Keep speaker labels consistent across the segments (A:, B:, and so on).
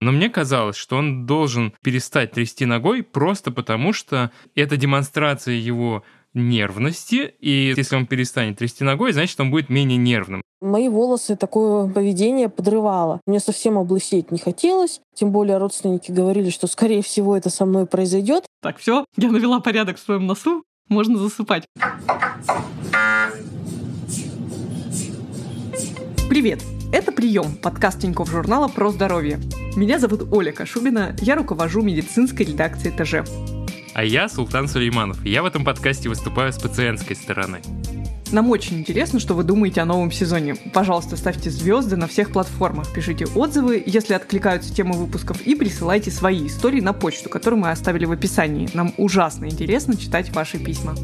A: Но мне казалось, что он должен перестать трясти ногой просто потому, что это демонстрация его нервности, и если он перестанет трясти ногой, значит, он будет менее нервным.
B: Мои волосы такое поведение подрывало. Мне совсем облысеть не хотелось. Тем более родственники говорили, что, скорее всего, это со мной произойдет.
C: Так, все, я навела порядок в своем носу, можно засыпать. Привет! Это «Прием» — подкаст Тинькофф журнала про здоровье. Меня зовут Оля Кашубина, я руковожу медицинской редакцией ТЖ.
A: А я Султан Сулейманов, я в этом подкасте выступаю с пациентской стороны.
C: Нам очень интересно, что вы думаете о новом сезоне. Пожалуйста, ставьте звезды на всех платформах, пишите отзывы, если откликаются темы выпусков, и присылайте свои истории на почту, которую мы оставили в описании. Нам ужасно интересно читать ваши письма.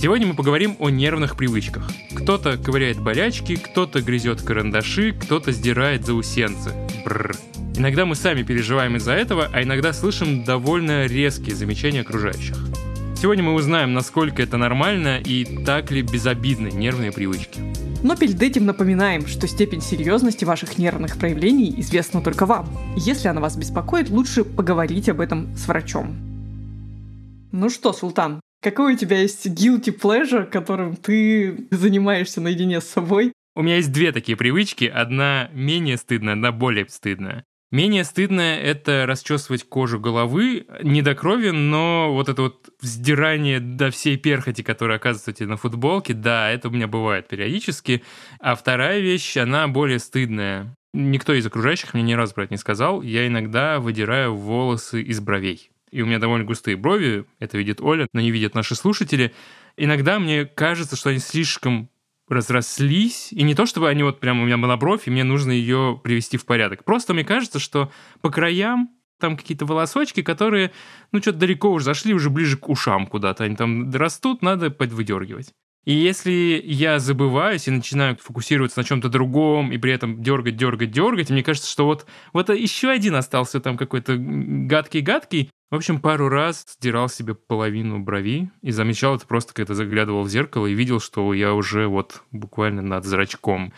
A: Сегодня мы поговорим о нервных привычках. Кто-то ковыряет болячки, кто-то грызет карандаши, кто-то сдирает заусенцы. Бррр. Иногда мы сами переживаем из-за этого, а иногда слышим довольно резкие замечания окружающих. Сегодня мы узнаем, насколько это нормально и так ли безобидны нервные привычки.
C: Но перед этим напоминаем, что степень серьезности ваших нервных проявлений известна только вам. Если она вас беспокоит, лучше поговорить об этом с врачом. Ну что, Султан, какой у тебя есть guilty pleasure, которым ты занимаешься наедине с собой?
A: У меня есть две такие привычки. Одна менее стыдная, одна более стыдная. Менее стыдное — это расчесывать кожу головы, не до крови, но вот это вот вздирание до всей перхоти, которая оказывается на футболке, да, это у меня бывает периодически. А вторая вещь, она более стыдная. Никто из окружающих мне ни разу про это не сказал. Я иногда выдираю волосы из бровей. И у меня довольно густые брови, это видит Оля, но не видят наши слушатели. Иногда мне кажется, что они слишком разрослись. И не то, чтобы они вот прям у меня была бровь, и мне нужно ее привести в порядок. Просто мне кажется, что по краям там какие-то волосочки, которые, ну, что-то далеко уже зашли, уже ближе к ушам куда-то. Они там растут, надо подвыдергивать. И если я забываюсь и начинаю фокусироваться на чем-то другом, и при этом дергать, дергать, дергать, мне кажется, что вот, вот еще один остался там какой-то гадкий-гадкий, в общем, пару раз стирал себе половину брови и замечал это просто, когда заглядывал в зеркало и видел, что я уже вот буквально над зрачком.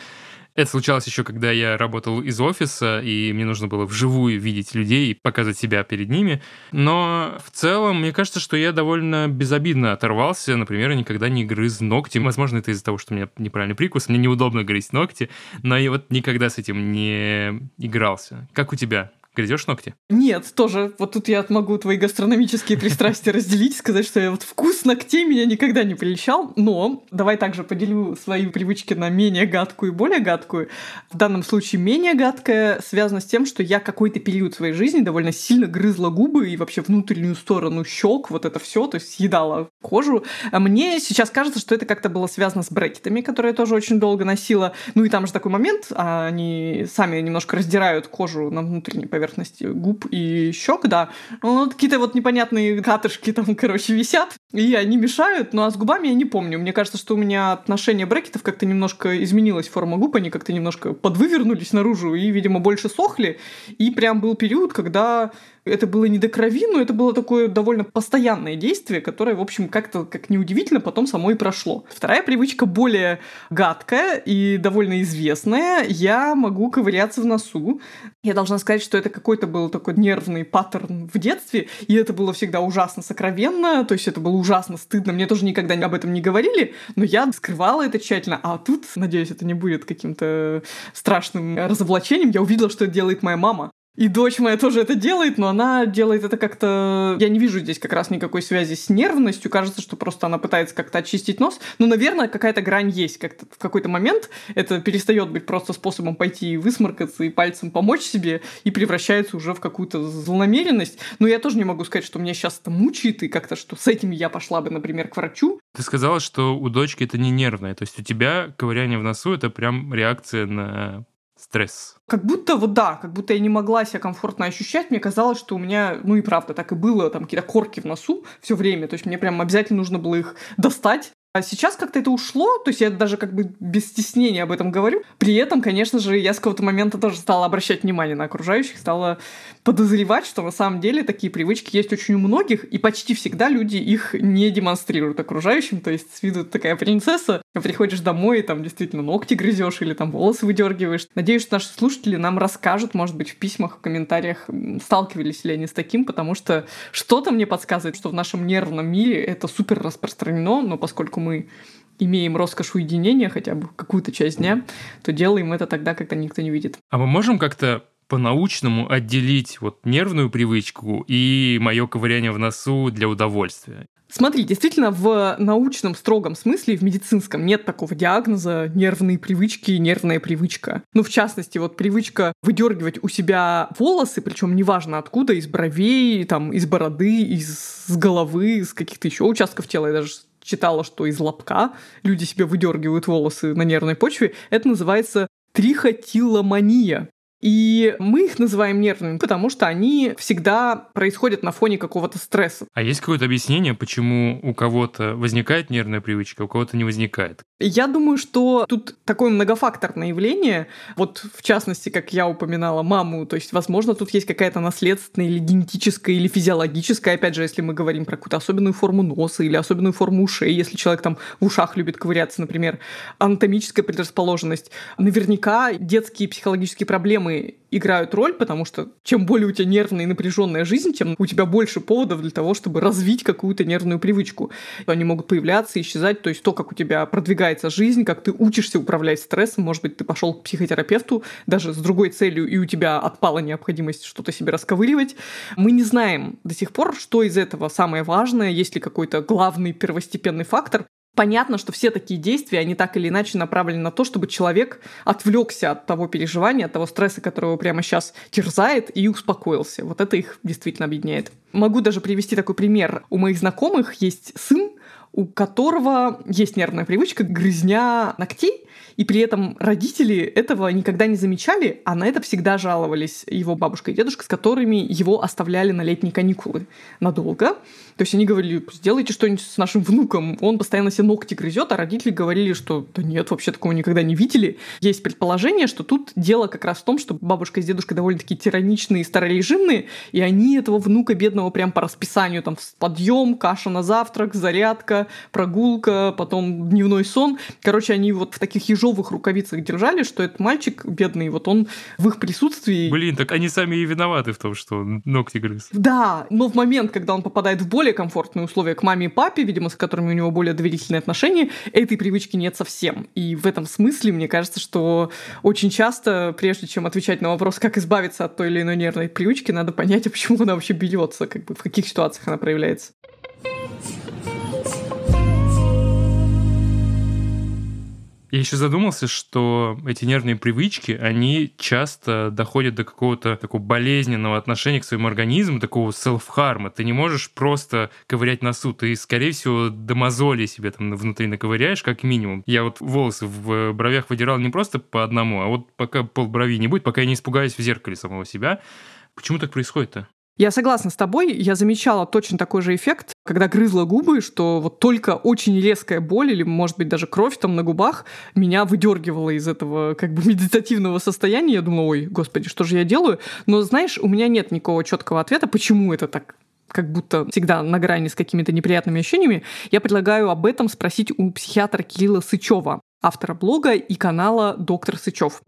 A: Это случалось еще, когда я работал из офиса, и мне нужно было вживую видеть людей и показывать себя перед ними. Но в целом, мне кажется, что я довольно безобидно оторвался. Например, никогда не грыз ногти. Возможно, это из-за того, что у меня неправильный прикус, мне неудобно грызть ногти, но я вот никогда с этим не игрался. Как у тебя? Грызешь ногти?
C: Нет, тоже. Вот тут я могу твои гастрономические пристрастия разделить, сказать, что я вот вкус ногтей меня никогда не прельщал. Но давай также поделю свои привычки на менее гадкую и более гадкую. В данном случае менее гадкая связана с тем, что я какой-то период своей жизни довольно сильно грызла губы и вообще внутреннюю сторону щек, вот это все, то есть съедала кожу. А мне сейчас кажется, что это как-то было связано с брекетами, которые я тоже очень долго носила. Ну и там же такой момент, а они сами немножко раздирают кожу на внутренней поверхности поверхности губ и щек, да. Ну, какие-то вот непонятные катышки там, короче, висят, и они мешают, ну а с губами я не помню. Мне кажется, что у меня отношение брекетов как-то немножко изменилось, форма губ, они как-то немножко подвывернулись наружу и, видимо, больше сохли. И прям был период, когда это было не до крови, но это было такое довольно постоянное действие, которое, в общем, как-то, как неудивительно, потом само и прошло. Вторая привычка более гадкая и довольно известная. Я могу ковыряться в носу. Я должна сказать, что это какой-то был такой нервный паттерн в детстве, и это было всегда ужасно сокровенно, то есть это было ужасно стыдно. Мне тоже никогда об этом не говорили, но я скрывала это тщательно. А тут, надеюсь, это не будет каким-то страшным разоблачением, я увидела, что это делает моя мама. И дочь моя тоже это делает, но она делает это как-то... Я не вижу здесь как раз никакой связи с нервностью. Кажется, что просто она пытается как-то очистить нос. Но, наверное, какая-то грань есть. Как-то в какой-то момент это перестает быть просто способом пойти и высморкаться и пальцем помочь себе и превращается уже в какую-то злонамеренность. Но я тоже не могу сказать, что меня сейчас это мучает и как-то, что с этим я пошла бы, например, к врачу.
A: Ты сказала, что у дочки это не нервное. То есть у тебя ковыряние в носу — это прям реакция на стресс.
C: Как будто вот да, как будто я не могла себя комфортно ощущать. Мне казалось, что у меня, ну и правда, так и было, там какие-то корки в носу все время. То есть мне прям обязательно нужно было их достать, А сейчас как-то это ушло, то есть я даже как бы без стеснения об этом говорю. При этом, конечно же, я с какого-то момента тоже стала обращать внимание на окружающих, стала подозревать, что на самом деле такие привычки есть очень у многих, и почти всегда люди их не демонстрируют окружающим. То есть с виду такая принцесса, приходишь домой и там действительно ногти грызешь или там волосы выдергиваешь. Надеюсь, что наши слушатели нам расскажут, может быть, в письмах, в комментариях, сталкивались ли они с таким, потому что что-то мне подсказывает, что в нашем нервном мире это супер распространено, но поскольку мы имеем роскошь уединения хотя бы какую-то часть дня, то делаем это тогда, когда никто не видит.
A: А мы можем как-то по-научному отделить вот нервную привычку и мое ковыряние в носу для удовольствия?
C: Смотри, действительно, в научном строгом смысле, в медицинском, нет такого диагноза нервные привычки и нервная привычка. Ну, в частности, вот привычка выдергивать у себя волосы, причем неважно откуда, из бровей, там, из бороды, из головы, из каких-то еще участков тела, я даже читала, что из лобка люди себе выдергивают волосы на нервной почве, это называется трихотиломания. И мы их называем нервными, потому что они всегда происходят на фоне какого-то стресса.
A: А есть какое-то объяснение, почему у кого-то возникает нервная привычка, а у кого-то не возникает?
C: Я думаю, что тут такое многофакторное явление. Вот в частности, как я упоминала маму, то есть, возможно, тут есть какая-то наследственная или генетическая, или физиологическая, опять же, если мы говорим про какую-то особенную форму носа или особенную форму ушей, если человек там в ушах любит ковыряться, например, анатомическая предрасположенность. Наверняка детские психологические проблемы проблемы играют роль, потому что чем более у тебя нервная и напряженная жизнь, тем у тебя больше поводов для того, чтобы развить какую-то нервную привычку. Они могут появляться, исчезать, то есть то, как у тебя продвигается жизнь, как ты учишься управлять стрессом, может быть, ты пошел к психотерапевту даже с другой целью, и у тебя отпала необходимость что-то себе расковыривать. Мы не знаем до сих пор, что из этого самое важное, есть ли какой-то главный первостепенный фактор. Понятно, что все такие действия, они так или иначе направлены на то, чтобы человек отвлекся от того переживания, от того стресса, который его прямо сейчас терзает, и успокоился. Вот это их действительно объединяет. Могу даже привести такой пример. У моих знакомых есть сын, у которого есть нервная привычка грызня ногтей, и при этом родители этого никогда не замечали, а на это всегда жаловались его бабушка и дедушка, с которыми его оставляли на летние каникулы надолго. То есть они говорили, сделайте что-нибудь с нашим внуком, он постоянно себе ногти грызет, а родители говорили, что да нет, вообще такого никогда не видели. Есть предположение, что тут дело как раз в том, что бабушка с дедушкой довольно-таки тираничные и старорежимные, и они этого внука бедного прям по расписанию, там, подъем, каша на завтрак, зарядка, прогулка, потом дневной сон. Короче, они вот в таких ежовых рукавицах держали, что этот мальчик бедный, вот он в их присутствии...
A: Блин, так они сами и виноваты в том, что он ногти грыз.
C: Да, но в момент, когда он попадает в более комфортные условия к маме и папе, видимо, с которыми у него более доверительные отношения, этой привычки нет совсем. И в этом смысле, мне кажется, что очень часто, прежде чем отвечать на вопрос, как избавиться от той или иной нервной привычки, надо понять, а почему она вообще берется, как бы в каких ситуациях она проявляется.
A: Я еще задумался, что эти нервные привычки, они часто доходят до какого-то такого болезненного отношения к своему организму, такого селф-харма. Ты не можешь просто ковырять носу, ты, скорее всего, до мозоли себе там внутри наковыряешь, как минимум. Я вот волосы в бровях выдирал не просто по одному, а вот пока пол брови не будет, пока я не испугаюсь в зеркале самого себя. Почему так происходит-то?
C: Я согласна с тобой. Я замечала точно такой же эффект, когда грызла губы, что вот только очень резкая боль или, может быть, даже кровь там на губах меня выдергивала из этого как бы медитативного состояния. Я думала, ой, господи, что же я делаю? Но, знаешь, у меня нет никакого четкого ответа, почему это так как будто всегда на грани с какими-то неприятными ощущениями, я предлагаю об этом спросить у психиатра Кирилла Сычева, автора блога и канала «Доктор Сычев»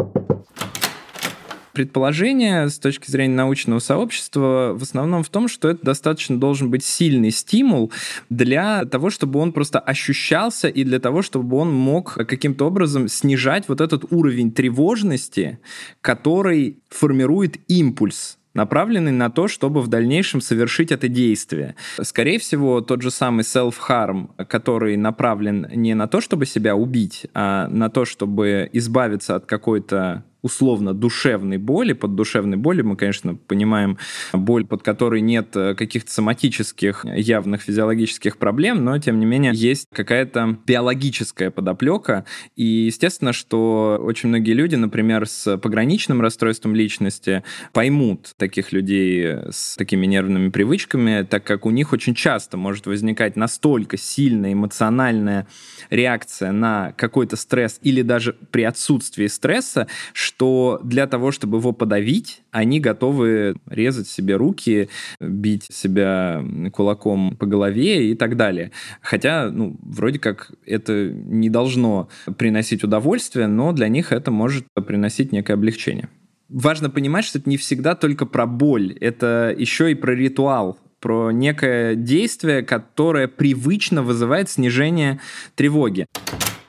D: предположение с точки зрения научного сообщества в основном в том, что это достаточно должен быть сильный стимул для того, чтобы он просто ощущался и для того, чтобы он мог каким-то образом снижать вот этот уровень тревожности, который формирует импульс направленный на то, чтобы в дальнейшем совершить это действие. Скорее всего, тот же самый self-harm, который направлен не на то, чтобы себя убить, а на то, чтобы избавиться от какой-то условно душевной боли. Под душевной болью мы, конечно, понимаем боль, под которой нет э, каких-то соматических явных физиологических проблем, но, тем не менее, есть какая-то биологическая подоплека. И, естественно, что очень многие люди, например, с пограничным расстройством личности, поймут таких людей с такими нервными привычками, так как у них очень часто может возникать настолько сильная эмоциональная реакция на какой-то стресс или даже при отсутствии стресса, что для того, чтобы его подавить, они готовы резать себе руки, бить себя кулаком по голове и так далее. Хотя, ну, вроде как это не должно приносить удовольствие, но для них это может приносить некое облегчение. Важно понимать, что это не всегда только про боль, это еще и про ритуал, про некое действие, которое привычно вызывает снижение тревоги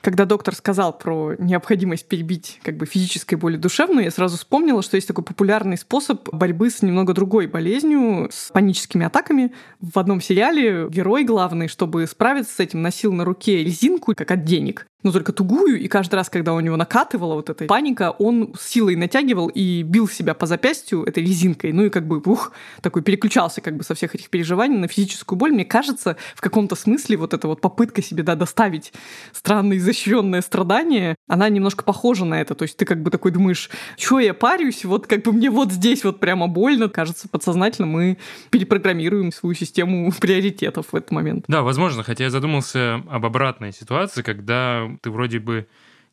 C: когда доктор сказал про необходимость перебить как бы физической боли душевную, я сразу вспомнила, что есть такой популярный способ борьбы с немного другой болезнью, с паническими атаками. В одном сериале герой главный, чтобы справиться с этим, носил на руке резинку, как от денег но только тугую, и каждый раз, когда у него накатывала вот эта паника, он силой натягивал и бил себя по запястью этой резинкой, ну и как бы, ух, такой переключался как бы со всех этих переживаний на физическую боль. Мне кажется, в каком-то смысле вот эта вот попытка себе, да, доставить странное изощренное страдание, она немножко похожа на это, то есть ты как бы такой думаешь, что я парюсь, вот как бы мне вот здесь вот прямо больно, кажется, подсознательно мы перепрограммируем свою систему приоритетов в этот момент.
A: Да, возможно, хотя я задумался об обратной ситуации, когда ты вроде бы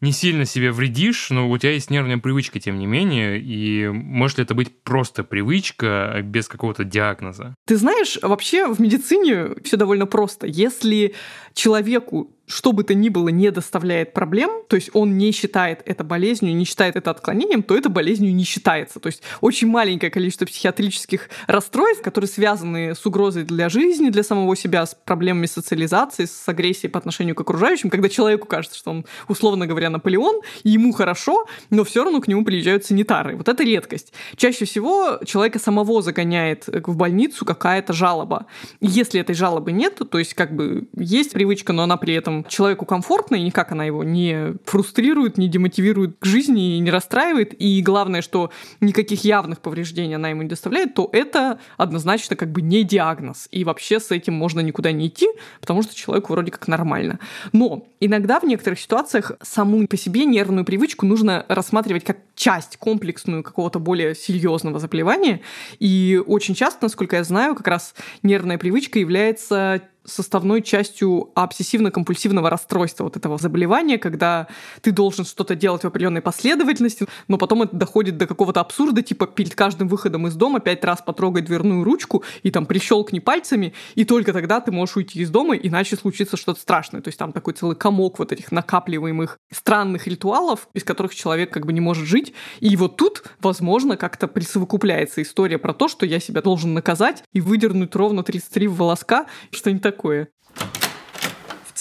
A: не сильно себе вредишь, но у тебя есть нервная привычка, тем не менее, и может ли это быть просто привычка без какого-то диагноза?
C: Ты знаешь, вообще в медицине все довольно просто. Если человеку что бы то ни было не доставляет проблем, то есть он не считает это болезнью, не считает это отклонением, то это болезнью не считается. То есть очень маленькое количество психиатрических расстройств, которые связаны с угрозой для жизни, для самого себя, с проблемами социализации, с агрессией по отношению к окружающим, когда человеку кажется, что он, условно говоря, Наполеон, и ему хорошо, но все равно к нему приезжают санитары. Вот это редкость. Чаще всего человека самого загоняет в больницу какая-то жалоба. И если этой жалобы нет, то есть как бы есть привычка, но она при этом человеку комфортно, и никак она его не фрустрирует, не демотивирует к жизни и не расстраивает, и главное, что никаких явных повреждений она ему не доставляет, то это однозначно как бы не диагноз. И вообще с этим можно никуда не идти, потому что человеку вроде как нормально. Но иногда в некоторых ситуациях саму по себе нервную привычку нужно рассматривать как часть комплексную какого-то более серьезного заболевания. И очень часто, насколько я знаю, как раз нервная привычка является составной частью обсессивно-компульсивного расстройства вот этого заболевания, когда ты должен что-то делать в определенной последовательности, но потом это доходит до какого-то абсурда, типа перед каждым выходом из дома пять раз потрогай дверную ручку и там прищелкни пальцами, и только тогда ты можешь уйти из дома, иначе случится что-то страшное. То есть там такой целый комок вот этих накапливаемых странных ритуалов, без которых человек как бы не может жить. И вот тут, возможно, как-то присовокупляется история про то, что я себя должен наказать и выдернуть ровно 33 волоска, что-нибудь такое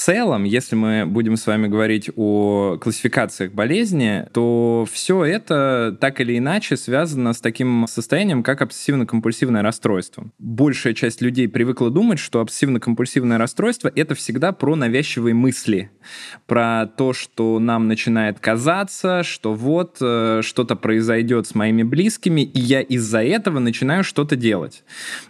D: целом, если мы будем с вами говорить о классификациях болезни, то все это так или иначе связано с таким состоянием, как обсессивно-компульсивное расстройство. Большая часть людей привыкла думать, что обсессивно-компульсивное расстройство — это всегда про навязчивые мысли, про то, что нам начинает казаться, что вот э, что-то произойдет с моими близкими, и я из-за этого начинаю что-то делать.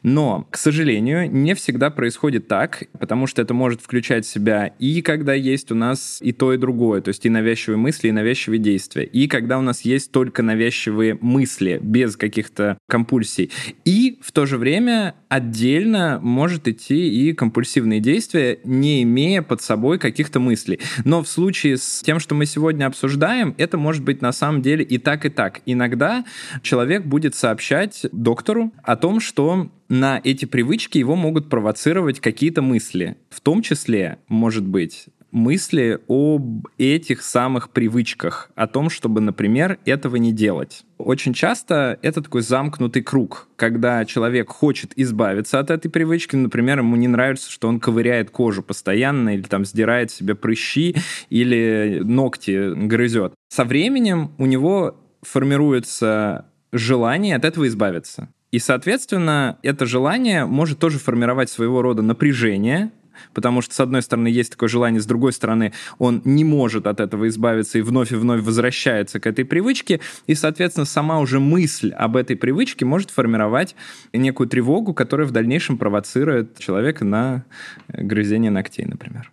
D: Но, к сожалению, не всегда происходит так, потому что это может включать в себя и когда есть у нас и то, и другое, то есть и навязчивые мысли, и навязчивые действия, и когда у нас есть только навязчивые мысли, без каких-то компульсий. И в то же время отдельно может идти и компульсивные действия, не имея под собой каких-то мыслей. Но в случае с тем, что мы сегодня обсуждаем, это может быть на самом деле и так, и так. Иногда человек будет сообщать доктору о том, что на эти привычки его могут провоцировать какие-то мысли. В том числе, может быть, мысли об этих самых привычках, о том, чтобы, например, этого не делать. Очень часто это такой замкнутый круг, когда человек хочет избавиться от этой привычки, например, ему не нравится, что он ковыряет кожу постоянно или там сдирает себе прыщи или ногти грызет. Со временем у него формируется желание от этого избавиться. И, соответственно, это желание может тоже формировать своего рода напряжение, потому что, с одной стороны, есть такое желание, с другой стороны, он не может от этого избавиться и вновь и вновь возвращается к этой привычке, и, соответственно, сама уже мысль об этой привычке может формировать некую тревогу, которая в дальнейшем провоцирует человека на грызение ногтей, например.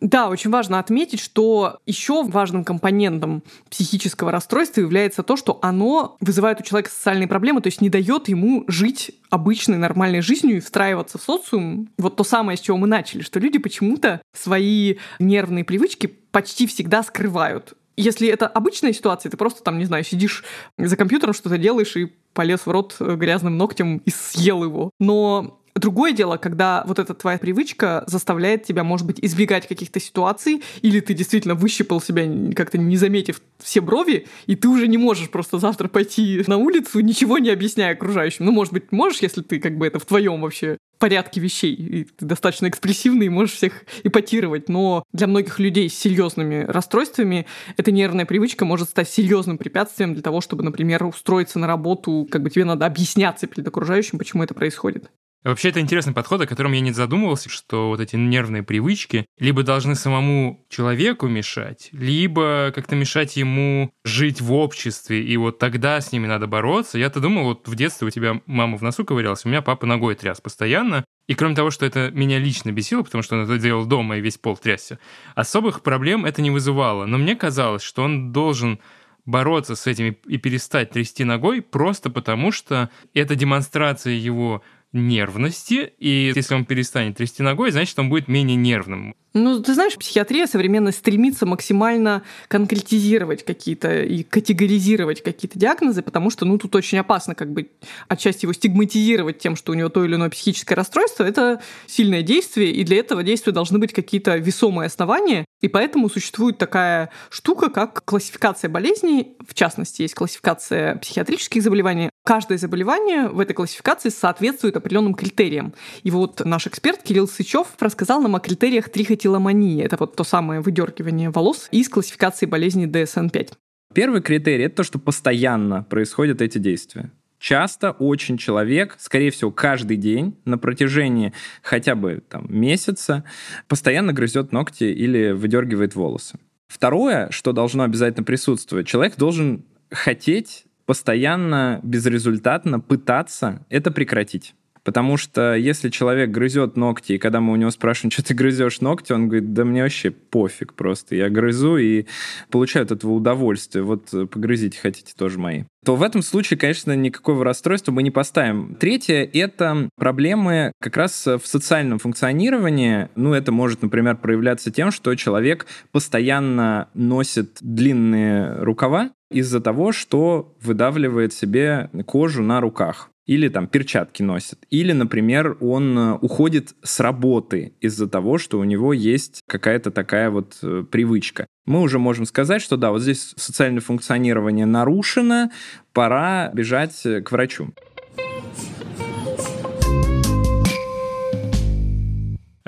C: Да, очень важно отметить, что еще важным компонентом психического расстройства является то, что оно вызывает у человека социальные проблемы, то есть не дает ему жить обычной нормальной жизнью и встраиваться в социум. Вот то самое, с чего мы начали, что люди почему-то свои нервные привычки почти всегда скрывают. Если это обычная ситуация, ты просто там, не знаю, сидишь за компьютером, что-то делаешь и полез в рот грязным ногтем и съел его. Но Другое дело, когда вот эта твоя привычка заставляет тебя, может быть, избегать каких-то ситуаций, или ты действительно выщипал себя, как-то не заметив все брови, и ты уже не можешь просто завтра пойти на улицу, ничего не объясняя окружающим. Ну, может быть, можешь, если ты как бы это в твоем вообще порядке вещей, и ты достаточно экспрессивный, и можешь всех ипотировать. Но для многих людей с серьезными расстройствами эта нервная привычка может стать серьезным препятствием для того, чтобы, например, устроиться на работу, как бы тебе надо объясняться перед окружающим, почему это происходит.
A: Вообще, это интересный подход, о котором я не задумывался, что вот эти нервные привычки либо должны самому человеку мешать, либо как-то мешать ему жить в обществе, и вот тогда с ними надо бороться. Я-то думал, вот в детстве у тебя мама в носу ковырялась, у меня папа ногой тряс постоянно, и кроме того, что это меня лично бесило, потому что он это делал дома и весь пол трясся, особых проблем это не вызывало. Но мне казалось, что он должен бороться с этим и перестать трясти ногой просто потому, что это демонстрация его нервности, и если он перестанет трясти ногой, значит, он будет менее нервным.
C: Ну, ты знаешь, психиатрия современно стремится максимально конкретизировать какие-то и категоризировать какие-то диагнозы, потому что, ну, тут очень опасно как бы отчасти его стигматизировать тем, что у него то или иное психическое расстройство. Это сильное действие, и для этого действия должны быть какие-то весомые основания, и поэтому существует такая штука, как классификация болезней. В частности, есть классификация психиатрических заболеваний. Каждое заболевание в этой классификации соответствует определенным критериям. И вот наш эксперт Кирилл Сычев рассказал нам о критериях трихотиломании. Это вот то самое выдергивание волос из классификации болезни DSM-5.
D: Первый критерий — это то, что постоянно происходят эти действия. Часто очень человек, скорее всего, каждый день на протяжении хотя бы там, месяца постоянно грызет ногти или выдергивает волосы. Второе, что должно обязательно присутствовать, человек должен хотеть постоянно, безрезультатно пытаться это прекратить. Потому что если человек грызет ногти, и когда мы у него спрашиваем, что ты грызешь ногти, он говорит, да мне вообще пофиг просто. Я грызу и получаю от этого удовольствие. Вот погрызите хотите тоже мои. То в этом случае, конечно, никакого расстройства мы не поставим. Третье — это проблемы как раз в социальном функционировании. Ну, это может, например, проявляться тем, что человек постоянно носит длинные рукава, из-за того, что выдавливает себе кожу на руках или там перчатки носит, или, например, он э, уходит с работы из-за того, что у него есть какая-то такая вот э, привычка. Мы уже можем сказать, что да, вот здесь социальное функционирование нарушено, пора бежать э, к врачу.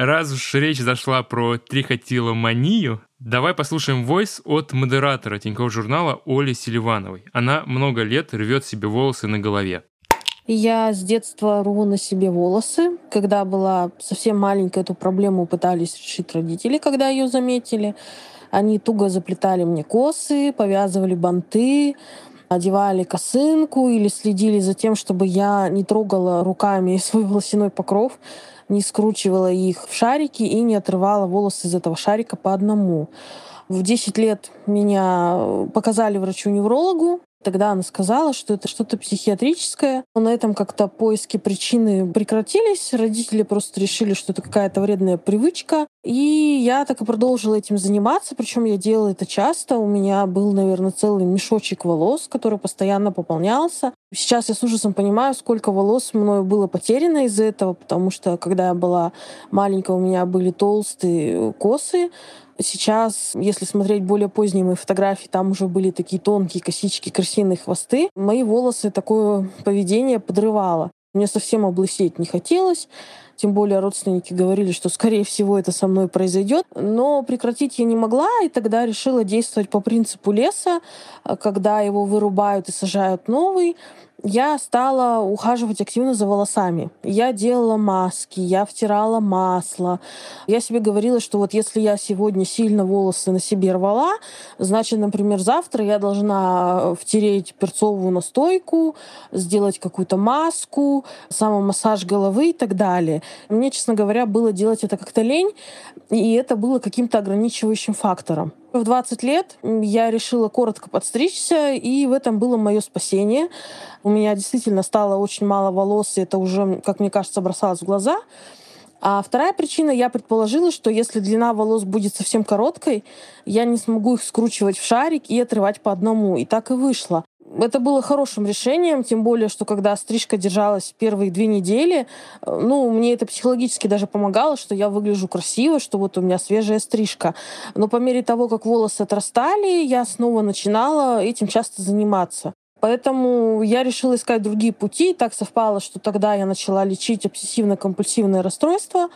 A: Раз уж речь зашла про трихотиломанию, давай послушаем войс от модератора Тинькофф журнала Оли Селивановой. Она много лет рвет себе волосы на голове.
B: Я с детства рву на себе волосы. Когда была совсем маленькая, эту проблему пытались решить родители, когда ее заметили. Они туго заплетали мне косы, повязывали банты, одевали косынку или следили за тем, чтобы я не трогала руками свой волосяной покров, не скручивала их в шарики и не отрывала волосы из этого шарика по одному. В 10 лет меня показали врачу-неврологу, Тогда она сказала, что это что-то психиатрическое. Но на этом как-то поиски причины прекратились. Родители просто решили, что это какая-то вредная привычка. И я так и продолжила этим заниматься. Причем я делала это часто. У меня был, наверное, целый мешочек волос, который постоянно пополнялся. Сейчас я с ужасом понимаю, сколько волос мною было потеряно из-за этого, потому что когда я была маленькая, у меня были толстые косы, Сейчас, если смотреть более поздние мои фотографии, там уже были такие тонкие косички, крысиные хвосты. Мои волосы такое поведение подрывало. Мне совсем облысеть не хотелось. Тем более родственники говорили, что, скорее всего, это со мной произойдет. Но прекратить я не могла, и тогда решила действовать по принципу леса, когда его вырубают и сажают новый. Я стала ухаживать активно за волосами. Я делала маски, я втирала масло. Я себе говорила, что вот если я сегодня сильно волосы на себе рвала, значит, например, завтра я должна втереть перцовую настойку, сделать какую-то маску, самомассаж головы и так далее. Мне, честно говоря, было делать это как-то лень, и это было каким-то ограничивающим фактором. В 20 лет я решила коротко подстричься, и в этом было мое спасение. У меня действительно стало очень мало волос, и это уже, как мне кажется, бросалось в глаза. А вторая причина, я предположила, что если длина волос будет совсем короткой, я не смогу их скручивать в шарик и отрывать по одному. И так и вышло. Это было хорошим решением, тем более, что когда стрижка держалась первые две недели, э, ну, мне это психологически даже помогало, что я выгляжу красиво, что вот у меня свежая стрижка. Но по мере того, как волосы отрастали, я снова начинала этим часто заниматься. Поэтому я решила искать другие пути. Так совпало, что тогда я начала лечить обсессивно-компульсивное расстройство.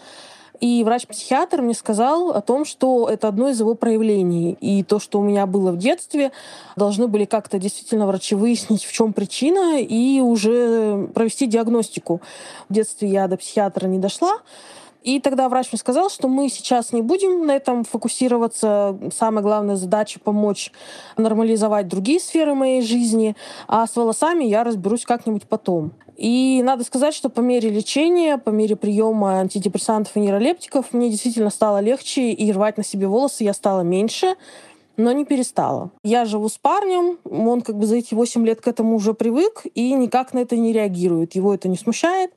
B: И врач-психиатр мне сказал о том, что это одно из его проявлений. И то, что у меня было в детстве, должны были как-то действительно врачи выяснить, в чем причина, и уже провести диагностику. В детстве я до психиатра не дошла. И тогда врач мне сказал, что мы сейчас не будем на этом фокусироваться. Самая главная задача — помочь нормализовать другие сферы моей жизни, а с волосами я разберусь как-нибудь потом. И надо сказать, что по мере лечения, по мере приема антидепрессантов и нейролептиков мне действительно стало легче, и рвать на себе волосы я стала меньше, но не перестала. Я живу с парнем, он как бы за эти 8 лет к этому уже привык и никак на это не реагирует. Его это не смущает.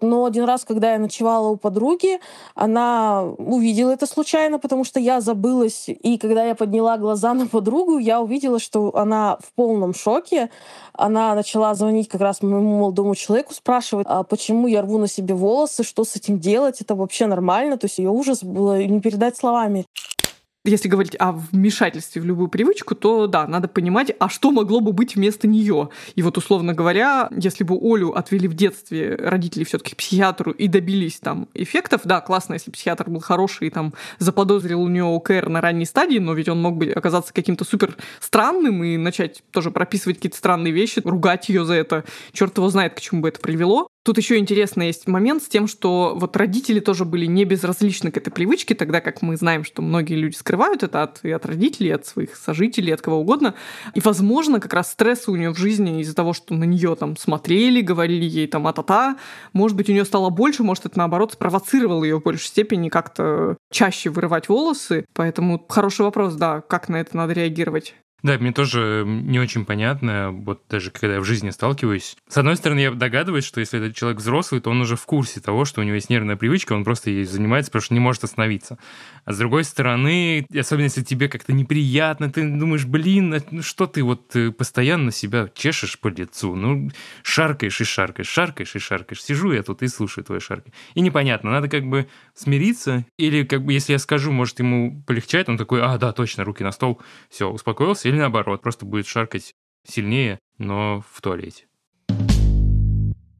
B: Но один раз, когда я ночевала у подруги, она увидела это случайно, потому что я забылась. И когда я подняла глаза на подругу, я увидела, что она в полном шоке. Она начала звонить как раз моему молодому человеку, спрашивать, а почему я рву на себе волосы, что с этим делать, это вообще нормально. То есть ее ужас было не передать словами
C: если говорить о вмешательстве в любую привычку, то да, надо понимать, а что могло бы быть вместо нее. И вот, условно говоря, если бы Олю отвели в детстве родители все-таки к психиатру и добились там эффектов, да, классно, если психиатр был хороший и там заподозрил у нее ОКР на ранней стадии, но ведь он мог бы оказаться каким-то супер странным и начать тоже прописывать какие-то странные вещи, ругать ее за это. Черт его знает, к чему бы это привело. Тут еще интересный есть момент с тем, что вот родители тоже были не безразличны к этой привычке, тогда как мы знаем, что многие люди скрывают это от, и от родителей, от своих сожителей, от кого угодно. И, возможно, как раз стресс у нее в жизни из-за того, что на нее там смотрели, говорили ей там а-та-та, может быть, у нее стало больше, может, это наоборот спровоцировало ее в большей степени как-то чаще вырывать волосы. Поэтому хороший вопрос, да, как на это надо реагировать.
A: Да, мне тоже не очень понятно, вот даже когда я в жизни сталкиваюсь. С одной стороны, я догадываюсь, что если этот человек взрослый, то он уже в курсе того, что у него есть нервная привычка, он просто ей занимается, потому что не может остановиться. А с другой стороны, особенно если тебе как-то неприятно, ты думаешь, блин, а ну что ты вот э, постоянно себя чешешь по лицу, ну, шаркаешь и шаркаешь, шаркаешь и шаркаешь. Сижу я тут и слушаю твои шарки. И непонятно, надо как бы смириться, или как бы, если я скажу, может, ему полегчает, он такой, а, да, точно, руки на стол, все, успокоился, или наоборот, просто будет шаркать сильнее, но в туалете.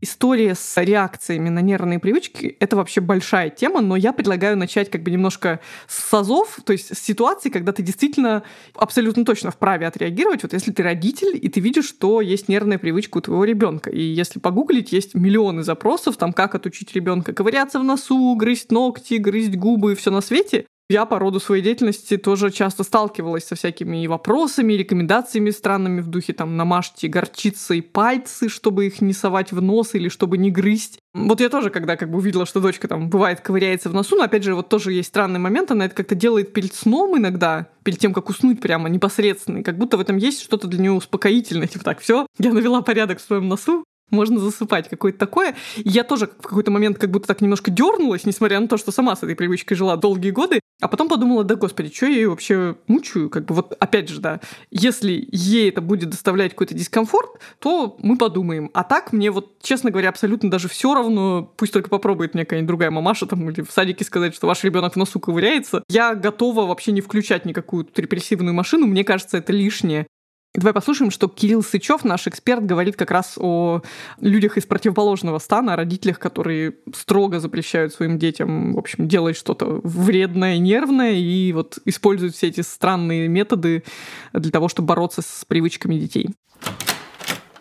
C: История с реакциями на нервные привычки — это вообще большая тема, но я предлагаю начать как бы немножко с азов, то есть с ситуации, когда ты действительно абсолютно точно вправе отреагировать. Вот если ты родитель, и ты видишь, что есть нервная привычка у твоего ребенка. И если погуглить, есть миллионы запросов, там, как отучить ребенка ковыряться в носу, грызть ногти, грызть губы и все на свете. Я по роду своей деятельности тоже часто сталкивалась со всякими вопросами, рекомендациями странными в духе там намажьте горчицей пальцы, чтобы их не совать в нос или чтобы не грызть. Вот я тоже, когда как бы увидела, что дочка там бывает ковыряется в носу, но опять же, вот тоже есть странный момент, она это как-то делает перед сном иногда, перед тем, как уснуть прямо непосредственно, и как будто в этом есть что-то для нее успокоительное. Типа так, все, я навела порядок в своем носу, можно засыпать, какое-то такое. И я тоже в какой-то момент как будто так немножко дернулась, несмотря на то, что сама с этой привычкой жила долгие годы, а потом подумала, да господи, что я ее вообще мучаю? Как бы вот опять же, да, если ей это будет доставлять какой-то дискомфорт, то мы подумаем. А так мне вот, честно говоря, абсолютно даже все равно, пусть только попробует мне какая-нибудь другая мамаша там или в садике сказать, что ваш ребенок в носу ковыряется. Я готова вообще не включать никакую тут репрессивную машину, мне кажется, это лишнее. Давай послушаем, что Кирилл Сычев, наш эксперт, говорит как раз о людях из противоположного стана, о родителях, которые строго запрещают своим детям, в общем, делать что-то вредное, нервное, и вот используют все эти странные методы для того, чтобы бороться с привычками детей.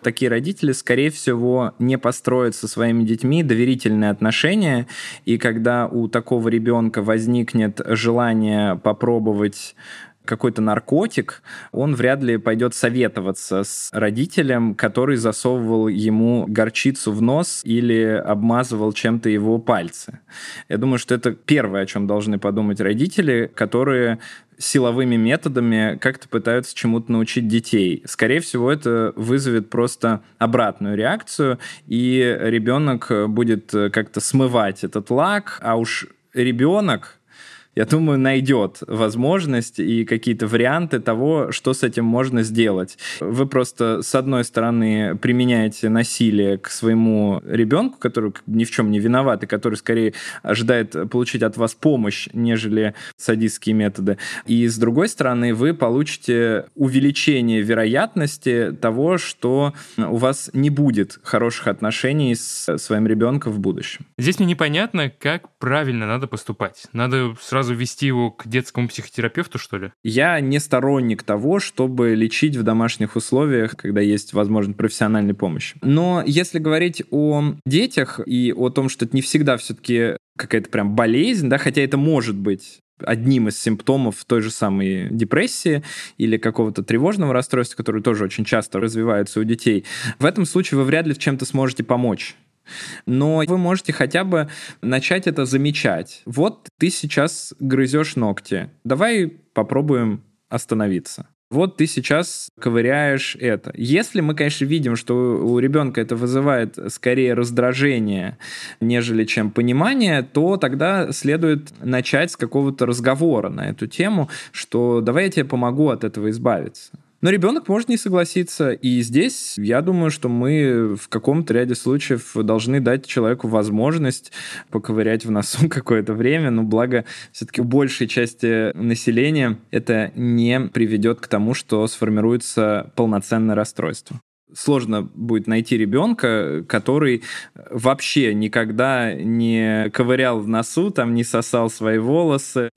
D: Такие родители, скорее всего, не построят со своими детьми доверительные отношения, и когда у такого ребенка возникнет желание попробовать какой-то наркотик, он вряд ли пойдет советоваться с родителем, который засовывал ему горчицу в нос или обмазывал чем-то его пальцы. Я думаю, что это первое, о чем должны подумать родители, которые силовыми методами как-то пытаются чему-то научить детей. Скорее всего, это вызовет просто обратную реакцию, и ребенок будет как-то смывать этот лак, а уж ребенок я думаю, найдет возможность и какие-то варианты того, что с этим можно сделать. Вы просто, с одной стороны, применяете насилие к своему ребенку, который ни в чем не виноват, и который скорее ожидает получить от вас помощь, нежели садистские методы. И с другой стороны, вы получите увеличение вероятности того, что у вас не будет хороших отношений с своим ребенком в будущем.
A: Здесь мне непонятно, как правильно надо поступать. Надо сразу сразу вести его к детскому психотерапевту, что ли?
D: Я не сторонник того, чтобы лечить в домашних условиях, когда есть возможность профессиональной помощи. Но если говорить о детях и о том, что это не всегда все-таки какая-то прям болезнь, да, хотя это может быть одним из симптомов той же самой депрессии или какого-то тревожного расстройства, которые тоже очень часто развиваются у детей, в этом случае вы вряд ли в чем-то сможете помочь. Но вы можете хотя бы начать это замечать. Вот ты сейчас грызешь ногти. Давай попробуем остановиться. Вот ты сейчас ковыряешь это. Если мы, конечно, видим, что у ребенка это вызывает скорее раздражение, нежели чем понимание, то тогда следует начать с какого-то разговора на эту тему, что давай я тебе помогу от этого избавиться. Но ребенок может не согласиться. И здесь я думаю, что мы в каком-то ряде случаев должны дать человеку возможность поковырять в носу какое-то время. Но благо, все-таки у большей части населения это не приведет к тому, что сформируется полноценное расстройство сложно будет найти ребенка, который вообще никогда не ковырял в носу, там не сосал свои волосы.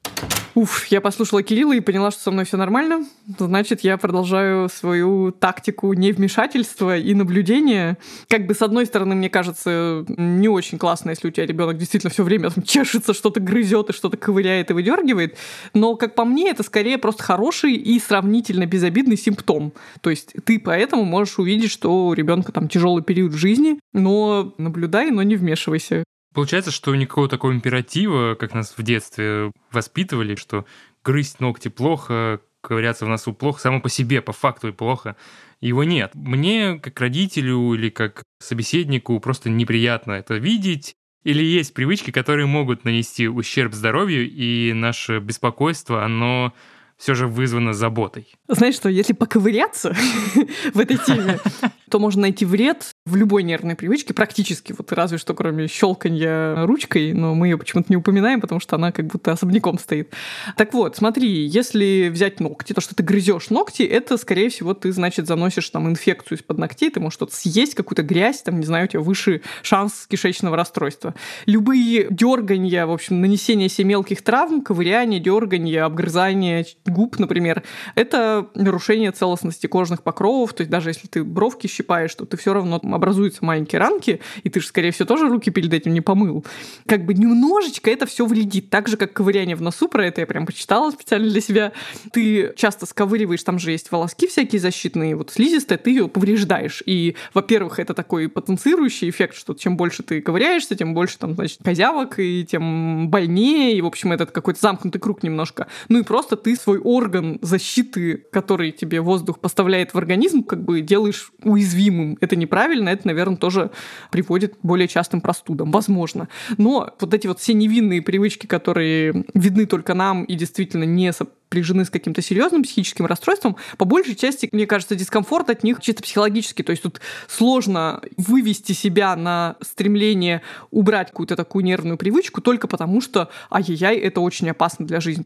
C: Уф, я послушала Кирилла и поняла, что со мной все нормально. Значит, я продолжаю свою тактику невмешательства и наблюдения. Как бы, с одной стороны, мне кажется, не очень классно, если у тебя ребенок действительно все время там, чешется, что-то грызет и что-то ковыряет и выдергивает. Но, как по мне, это скорее просто хороший и сравнительно безобидный симптом. То есть ты поэтому можешь увидеть, что у ребенка там тяжелый период в жизни, но наблюдай, но не вмешивайся.
A: Получается, что никакого такого императива, как нас в детстве воспитывали, что грызть ногти плохо, ковыряться в носу плохо, само по себе, по факту и плохо, его нет. Мне, как родителю или как собеседнику, просто неприятно это видеть. Или есть привычки, которые могут нанести ущерб здоровью, и наше беспокойство, оно все же вызвано заботой.
C: Знаешь что, если поковыряться в этой теме, то можно найти вред в любой нервной привычке практически, вот разве что кроме щелканья ручкой, но мы ее почему-то не упоминаем, потому что она как будто особняком стоит. Так вот, смотри, если взять ногти, то, что ты грызешь ногти, это, скорее всего, ты, значит, заносишь там инфекцию из-под ногтей, ты можешь что-то съесть, какую-то грязь, там, не знаю, у тебя выше шанс кишечного расстройства. Любые дерганья, в общем, нанесение себе мелких травм, ковыряние, дерганье, обгрызание губ, например, это нарушение целостности кожных покровов, то есть даже если ты бровки щипаешь, то ты все равно образуются маленькие ранки, и ты же, скорее всего, тоже руки перед этим не помыл. Как бы немножечко это все вредит. Так же, как ковыряние в носу, про это я прям почитала специально для себя. Ты часто сковыриваешь, там же есть волоски всякие защитные, вот слизистая, ты ее повреждаешь. И, во-первых, это такой потенцирующий эффект, что чем больше ты ковыряешься, тем больше там, значит, козявок, и тем больнее, и, в общем, этот какой-то замкнутый круг немножко. Ну и просто ты свой орган защиты, который тебе воздух поставляет в организм, как бы делаешь уязвимым. Это неправильно, это, наверное, тоже приводит к более частым простудам. Возможно. Но вот эти вот все невинные привычки, которые видны только нам и действительно не сопряжены с каким-то серьезным психическим расстройством, по большей части, мне кажется, дискомфорт от них чисто психологический. То есть тут сложно вывести себя на стремление убрать какую-то такую нервную привычку только потому, что ай-яй-яй, это очень опасно для жизни.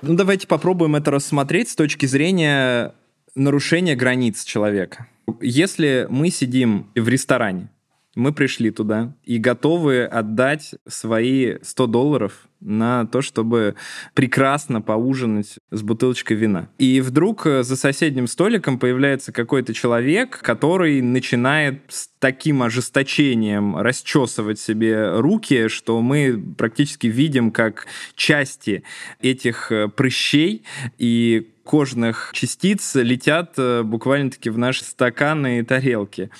D: Ну, давайте попробуем это рассмотреть с точки зрения нарушения границ человека. Если мы сидим в ресторане, мы пришли туда и готовы отдать свои 100 долларов на то, чтобы прекрасно поужинать с бутылочкой вина. И вдруг э, за соседним столиком появляется какой-то человек, который начинает с таким ожесточением расчесывать себе руки, что мы практически видим, как части этих э, прыщей и кожных частиц летят э, буквально-таки в наши стаканы и тарелки.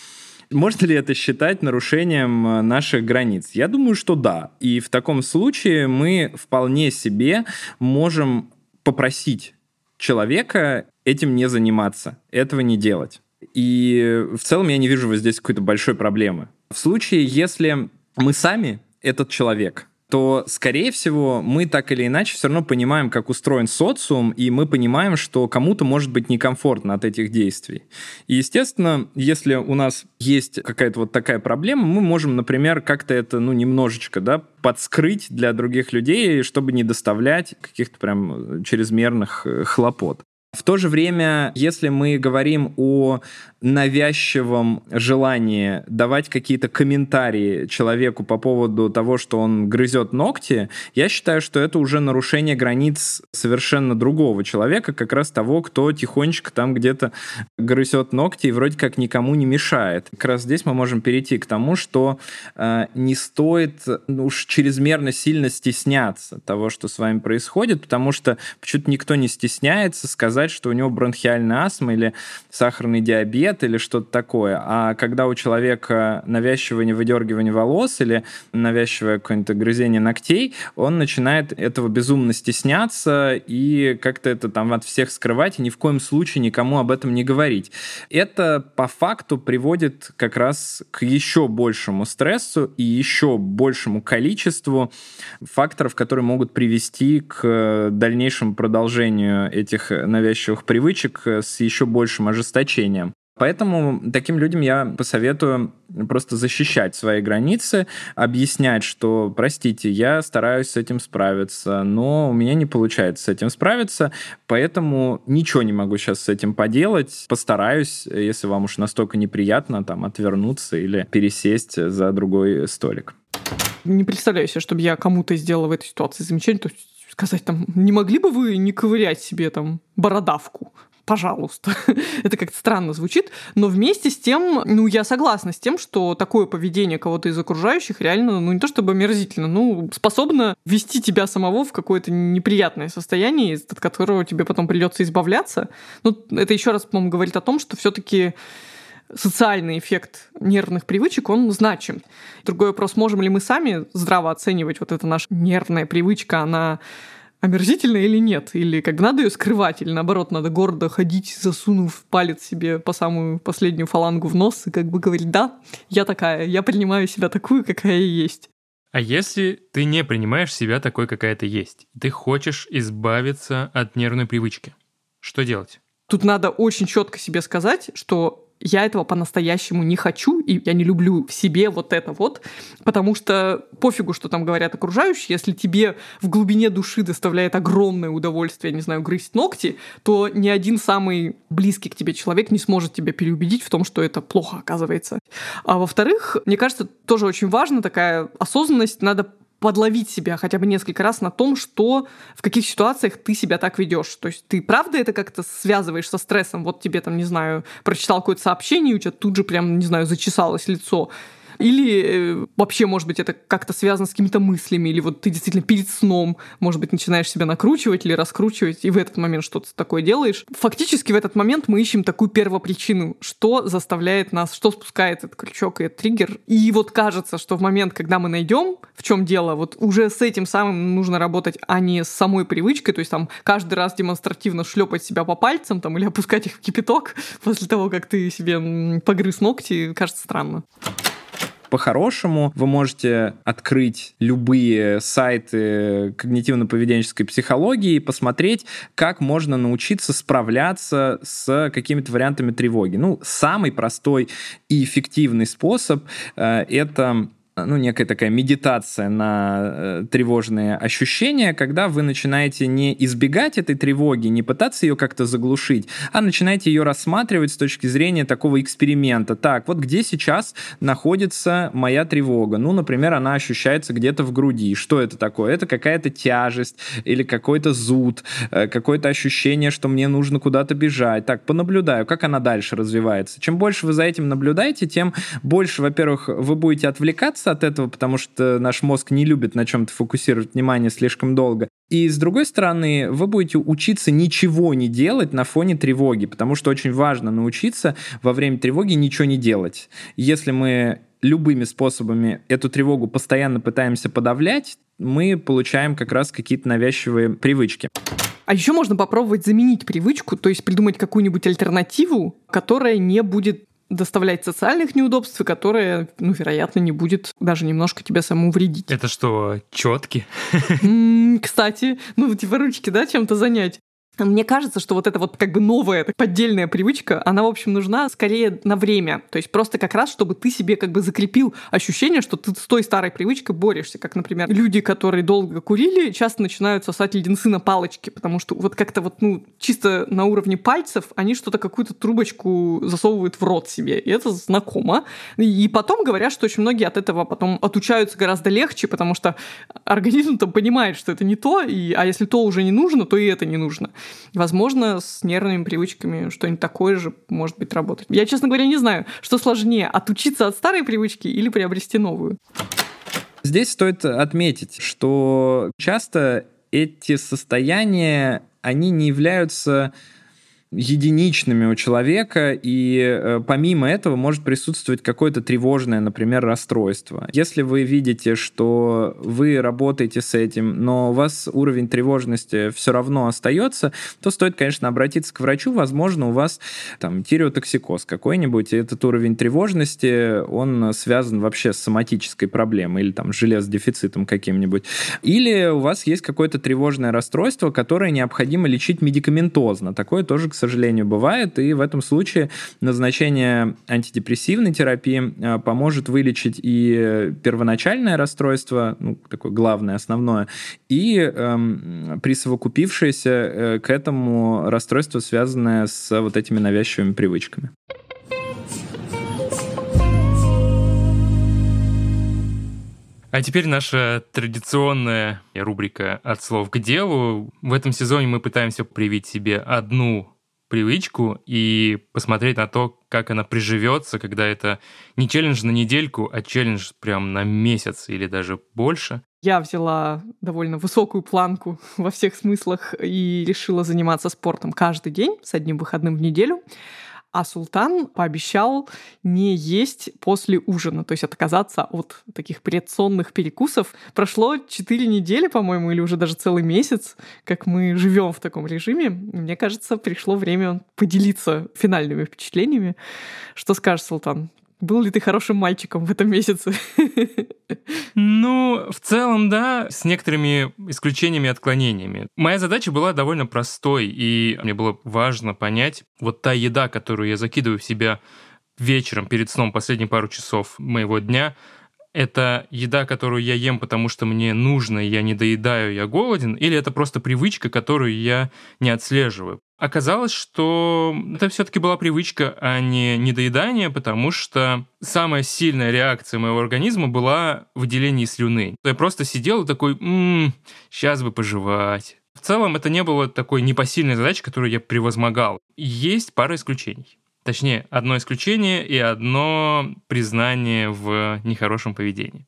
D: Можно ли это считать нарушением э, наших границ? Я думаю, что да. И в таком случае мы вполне себе можем попросить человека этим не заниматься, этого не делать. И в целом я не вижу вот здесь какой-то большой проблемы. В случае, если мы сами этот человек, то, скорее всего, мы так или иначе все равно понимаем, как устроен социум, и мы понимаем, что кому-то может быть некомфортно от этих действий. И, естественно, если у нас есть какая-то вот такая проблема, мы можем, например, как-то это, ну, немножечко, да, подскрыть для других людей, чтобы не доставлять каких-то прям чрезмерных э, хлопот. В то же время, если мы говорим о навязчивом желании давать какие-то комментарии человеку по поводу того, что он грызет ногти, я считаю, что это уже нарушение границ совершенно другого человека, как раз того, кто тихонечко там где-то грызет ногти и вроде как никому не мешает. Как раз здесь мы можем перейти к тому, что э, не стоит ну, уж чрезмерно сильно стесняться того, что с вами происходит, потому что почему-то никто не стесняется сказать, что у него бронхиальная астма или сахарный диабет, диет или что-то такое, а когда у человека навязчивое выдергивание волос или навязчивое какое-то грызение ногтей, он начинает этого безумно стесняться и как-то это там от всех скрывать и ни в коем случае никому об этом не говорить. Это по факту приводит как раз к еще большему стрессу и еще большему количеству факторов, которые могут привести к дальнейшему продолжению этих навязчивых привычек с еще большим ожесточением. Поэтому таким людям я посоветую просто защищать свои границы, объяснять, что, простите, я стараюсь с этим справиться, но у меня не получается с этим справиться, поэтому ничего не могу сейчас с этим поделать. Постараюсь, если вам уж настолько неприятно, там, отвернуться или пересесть за другой столик.
C: Не представляю себе, чтобы я кому-то сделала в этой ситуации замечание, то есть сказать там, не могли бы вы не ковырять себе там бородавку? Пожалуйста. Это как-то странно звучит, но вместе с тем, ну, я согласна с тем, что такое поведение кого-то из окружающих реально, ну, не то чтобы омерзительно, ну, способно ввести тебя самого в какое-то неприятное состояние, от которого тебе потом придется избавляться. Ну, это еще раз, по-моему, говорит о том, что все-таки социальный эффект нервных привычек, он значим. Другой вопрос, можем ли мы сами здраво оценивать вот эта наша нервная привычка, она омерзительно или нет? Или как бы надо ее скрывать, или наоборот, надо гордо ходить, засунув палец себе по самую последнюю фалангу в нос и как бы говорить, да, я такая, я принимаю себя такую, какая я есть.
A: А если ты не принимаешь себя такой, какая ты есть, ты хочешь избавиться от нервной привычки, что делать?
C: Тут надо очень четко себе сказать, что я этого по-настоящему не хочу, и я не люблю в себе вот это вот, потому что пофигу, что там говорят окружающие, если тебе в глубине души доставляет огромное удовольствие, не знаю, грызть ногти, то ни один самый близкий к тебе человек не сможет тебя переубедить в том, что это плохо оказывается. А во-вторых, мне кажется, тоже очень важно такая осознанность, надо подловить себя хотя бы несколько раз на том, что в каких ситуациях ты себя так ведешь. То есть ты правда это как-то связываешь со стрессом? Вот тебе там, не знаю, прочитал какое-то сообщение, и у тебя тут же прям, не знаю, зачесалось лицо. Или э, вообще, может быть, это как-то связано с какими-то мыслями, или вот ты действительно перед сном, может быть, начинаешь себя накручивать или раскручивать, и в этот момент что-то такое делаешь. Фактически в этот момент мы ищем такую первопричину, что заставляет нас, что спускает этот крючок и этот триггер. И вот кажется, что в момент, когда мы найдем, в чем дело, вот уже с этим самым нужно работать, а не с самой привычкой, то есть там каждый раз демонстративно шлепать себя по пальцам там, или опускать их в кипяток после того, как ты себе погрыз ногти, кажется странно.
D: По-хорошему, вы можете открыть любые сайты когнитивно-поведенческой психологии и посмотреть, как можно научиться справляться с какими-то вариантами тревоги. Ну, самый простой и эффективный способ э, это ну, некая такая медитация на э, тревожные ощущения, когда вы начинаете не избегать этой тревоги, не пытаться ее как-то заглушить, а начинаете ее рассматривать с точки зрения такого эксперимента. Так, вот где сейчас находится моя тревога? Ну, например, она ощущается где-то в груди. Что это такое? Это какая-то тяжесть или какой-то зуд, э, какое-то ощущение, что мне нужно куда-то бежать. Так, понаблюдаю, как она дальше развивается. Чем больше вы за этим наблюдаете, тем больше, во-первых, вы будете отвлекаться от этого, потому что наш мозг не любит на чем-то фокусировать внимание слишком долго. И с другой стороны, вы будете учиться ничего не делать на фоне тревоги, потому что очень важно научиться во время тревоги ничего не делать. Если мы любыми способами эту тревогу постоянно пытаемся подавлять, мы получаем как раз какие-то навязчивые привычки.
C: А еще можно попробовать заменить привычку, то есть придумать какую-нибудь альтернативу, которая не будет доставлять социальных неудобств, и которая, ну, вероятно, не будет даже немножко тебя саму вредить.
A: Это что, четки?
C: Кстати, ну, типа ручки, да, чем-то занять. Мне кажется, что вот эта вот как бы новая поддельная привычка, она, в общем, нужна скорее на время. То есть просто как раз, чтобы ты себе как бы закрепил ощущение, что ты с той старой привычкой борешься. Как, например, люди, которые долго курили, часто начинают сосать леденцы на палочке, потому что вот как-то вот, ну, чисто на уровне пальцев они что-то, какую-то трубочку засовывают в рот себе. И это знакомо. И потом говорят, что очень многие от этого потом отучаются гораздо легче, потому что организм там понимает, что это не то, и, а если то уже не нужно, то и это не нужно. Возможно, с нервными привычками что-нибудь такое же может быть работать. Я, честно говоря, не знаю, что сложнее, отучиться от старой привычки или приобрести новую.
D: Здесь стоит отметить, что часто эти состояния, они не являются единичными у человека, и э, помимо этого может присутствовать какое-то тревожное, например, расстройство. Если вы видите, что вы работаете с этим, но у вас уровень тревожности все равно остается, то стоит, конечно, обратиться к врачу. Возможно, у вас там тиреотоксикоз какой-нибудь, и этот уровень тревожности, он связан вообще с соматической проблемой или там железодефицитом каким-нибудь. Или у вас есть какое-то тревожное расстройство, которое необходимо лечить медикаментозно. Такое тоже, к сожалению, бывает, и в этом случае назначение антидепрессивной терапии э, поможет вылечить и первоначальное расстройство, ну, такое главное, основное, и эм, присовокупившееся э, к этому расстройство, связанное с вот этими навязчивыми привычками.
A: А теперь наша традиционная рубрика «От слов к делу». В этом сезоне мы пытаемся привить себе одну привычку и посмотреть на то, как она приживется, когда это не челлендж на недельку, а челлендж прям на месяц или даже больше.
C: Я взяла довольно высокую планку во всех смыслах и решила заниматься спортом каждый день с одним выходным в неделю а султан пообещал не есть после ужина, то есть отказаться от таких предсонных перекусов. Прошло 4 недели, по-моему, или уже даже целый месяц, как мы живем в таком режиме. Мне кажется, пришло время поделиться финальными впечатлениями. Что скажешь, Султан? Был ли ты хорошим мальчиком в этом месяце?
A: Ну, в целом, да, с некоторыми исключениями и отклонениями. Моя задача была довольно простой, и мне было важно понять, вот та еда, которую я закидываю в себя вечером перед сном последние пару часов моего дня, это еда, которую я ем, потому что мне нужно, я не доедаю, я голоден, или это просто привычка, которую я не отслеживаю. Оказалось, что это все-таки была привычка, а не недоедание, потому что самая сильная реакция моего организма была выделение слюны. Я просто сидел и такой, м-м, сейчас бы пожевать. В целом это не было такой непосильной задачей, которую я превозмогал. Есть пара исключений. Точнее, одно исключение и одно признание в нехорошем поведении.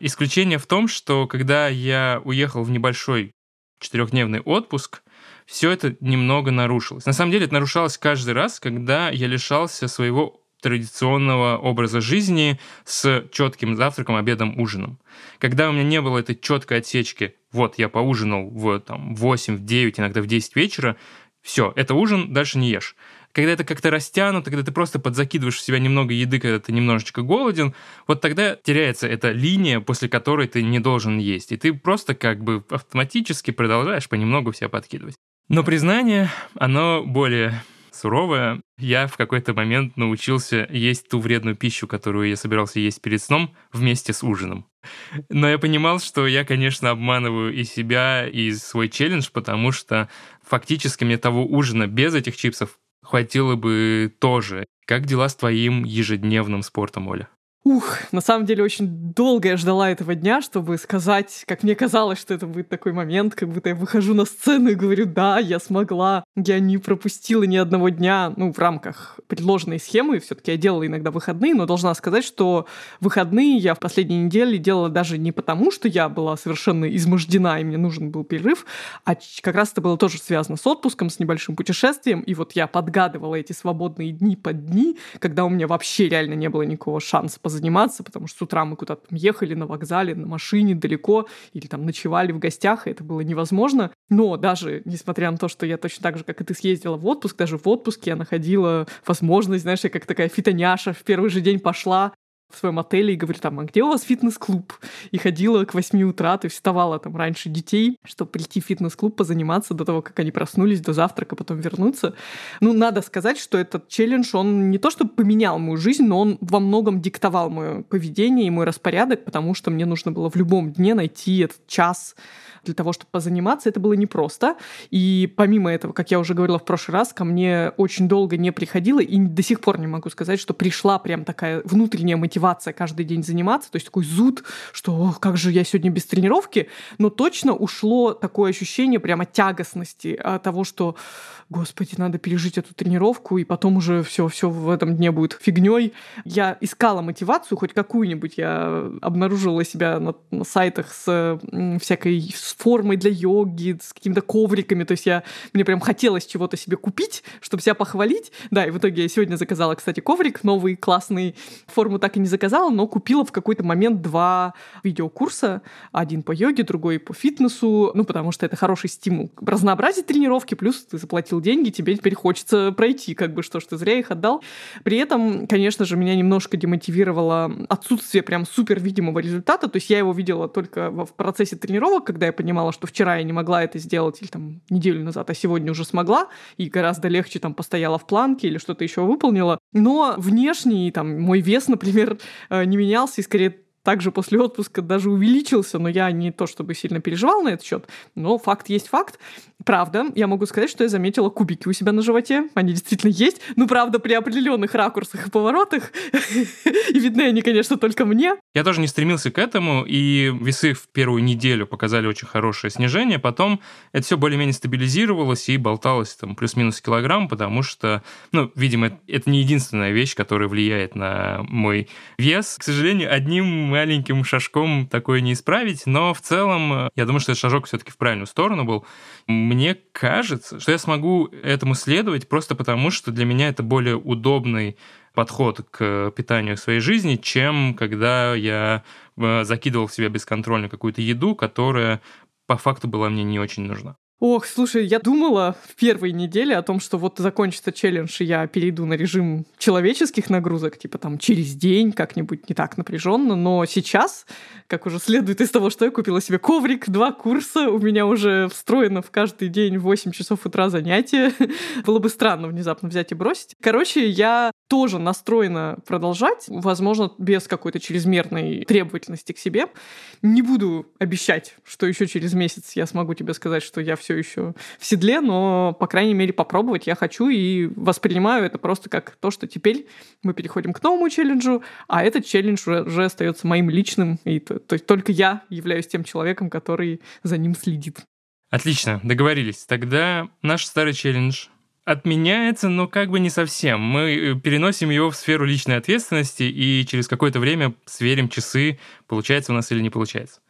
A: Исключение в том, что когда я уехал в небольшой четырехдневный отпуск, все это немного нарушилось. На самом деле это нарушалось каждый раз, когда я лишался своего традиционного образа жизни с четким завтраком, обедом, ужином. Когда у меня не было этой четкой отсечки, вот я поужинал в там, 8, в 9, иногда в 10 вечера, все, это ужин, дальше не ешь. Когда это как-то растянуто, когда ты просто подзакидываешь в себя немного еды, когда ты немножечко голоден, вот тогда теряется эта линия, после которой ты не должен есть. И ты просто как бы автоматически продолжаешь понемногу себя подкидывать. Но признание, оно более суровая. Я в какой-то момент научился есть ту вредную пищу, которую я собирался есть перед сном вместе с ужином. Но я понимал, что я, конечно, обманываю и себя, и свой челлендж, потому что фактически мне того ужина без этих чипсов хватило бы тоже. Как дела с твоим ежедневным спортом, Оля?
C: Ух, на самом деле очень долго я ждала этого дня, чтобы сказать, как мне казалось, что это будет такой момент, как будто я выхожу на сцену и говорю, да, я смогла, я не пропустила ни одного дня, ну, в рамках предложенной схемы, все таки я делала иногда выходные, но должна сказать, что выходные я в последние недели делала даже не потому, что я была совершенно измождена, и мне нужен был перерыв, а как раз это было тоже связано с отпуском, с небольшим путешествием, и вот я подгадывала эти свободные дни под дни, когда у меня вообще реально не было никакого шанса заниматься, потому что с утра мы куда-то ехали на вокзале, на машине далеко, или там ночевали в гостях, и это было невозможно. Но даже несмотря на то, что я точно так же, как и ты, съездила в отпуск, даже в отпуске я находила возможность, знаешь, я как такая фитоняша в первый же день пошла, в своем отеле и говорю там, а где у вас фитнес-клуб? И ходила к 8 утра, есть вставала там раньше детей, чтобы прийти в фитнес-клуб, позаниматься до того, как они проснулись, до завтрака, потом вернуться. Ну, надо сказать, что этот челлендж, он не то чтобы поменял мою жизнь, но он во многом диктовал мое поведение и мой распорядок, потому что мне нужно было в любом дне найти этот час для того, чтобы позаниматься, это было непросто. И помимо этого, как я уже говорила в прошлый раз, ко мне очень долго не приходило, и до сих пор не могу сказать, что пришла прям такая внутренняя мотивация каждый день заниматься, то есть такой зуд, что как же я сегодня без тренировки, но точно ушло такое ощущение прямо тягостности от того, что господи, надо пережить эту тренировку, и потом уже все, все в этом дне будет фигней. Я искала мотивацию хоть какую-нибудь. Я обнаружила себя на, на сайтах с всякой с формой для йоги, с какими-то ковриками. То есть я, мне прям хотелось чего-то себе купить, чтобы себя похвалить. Да, и в итоге я сегодня заказала, кстати, коврик новый, классный. Форму так и заказала, но купила в какой-то момент два видеокурса. Один по йоге, другой по фитнесу. Ну, потому что это хороший стимул. Разнообразить тренировки, плюс ты заплатил деньги, тебе теперь хочется пройти, как бы что ж ты зря их отдал. При этом, конечно же, меня немножко демотивировало отсутствие прям супер видимого результата, то есть я его видела только в процессе тренировок, когда я понимала, что вчера я не могла это сделать, или там неделю назад, а сегодня уже смогла, и гораздо легче там постояла в планке или что-то еще выполнила. Но внешний, там, мой вес, например, э, не менялся, и скорее также после отпуска даже увеличился, но я не то чтобы сильно переживал на этот счет, но факт есть факт. Правда, я могу сказать, что я заметила кубики у себя на животе. Они действительно есть. Ну, правда, при определенных ракурсах и поворотах. И видны они, конечно, только мне.
A: Я тоже не стремился к этому, и весы в первую неделю показали очень хорошее снижение. Потом это все более-менее стабилизировалось и болталось там плюс-минус килограмм, потому что, ну, видимо, это не единственная вещь, которая влияет на мой вес. К сожалению, одним маленьким шажком такое не исправить, но в целом я думаю, что этот шажок все-таки в правильную сторону был мне кажется, что я смогу этому следовать просто потому, что для меня это более удобный подход к питанию своей жизни, чем когда я э, закидывал в себя бесконтрольно какую-то еду, которая по факту была мне не очень нужна.
C: Ох, слушай, я думала в первой неделе о том, что вот закончится челлендж, и я перейду на режим человеческих нагрузок, типа там через день как-нибудь не так напряженно, но сейчас, как уже следует из того, что я купила себе коврик, два курса, у меня уже встроено в каждый день 8 часов утра занятия. Было бы странно внезапно взять и бросить. Короче, я тоже настроена продолжать, возможно, без какой-то чрезмерной требовательности к себе. Не буду обещать, что еще через месяц я смогу тебе сказать, что я все еще в седле, но, по крайней мере, попробовать я хочу и воспринимаю это просто как то, что теперь мы переходим к новому челленджу, а этот челлендж уже, уже остается моим личным, и то, то есть только я являюсь тем человеком, который за ним следит.
A: Отлично, договорились. Тогда наш старый челлендж отменяется, но как бы не совсем. Мы э, переносим его в сферу личной ответственности и через какое-то время сверим часы, получается у нас или не получается.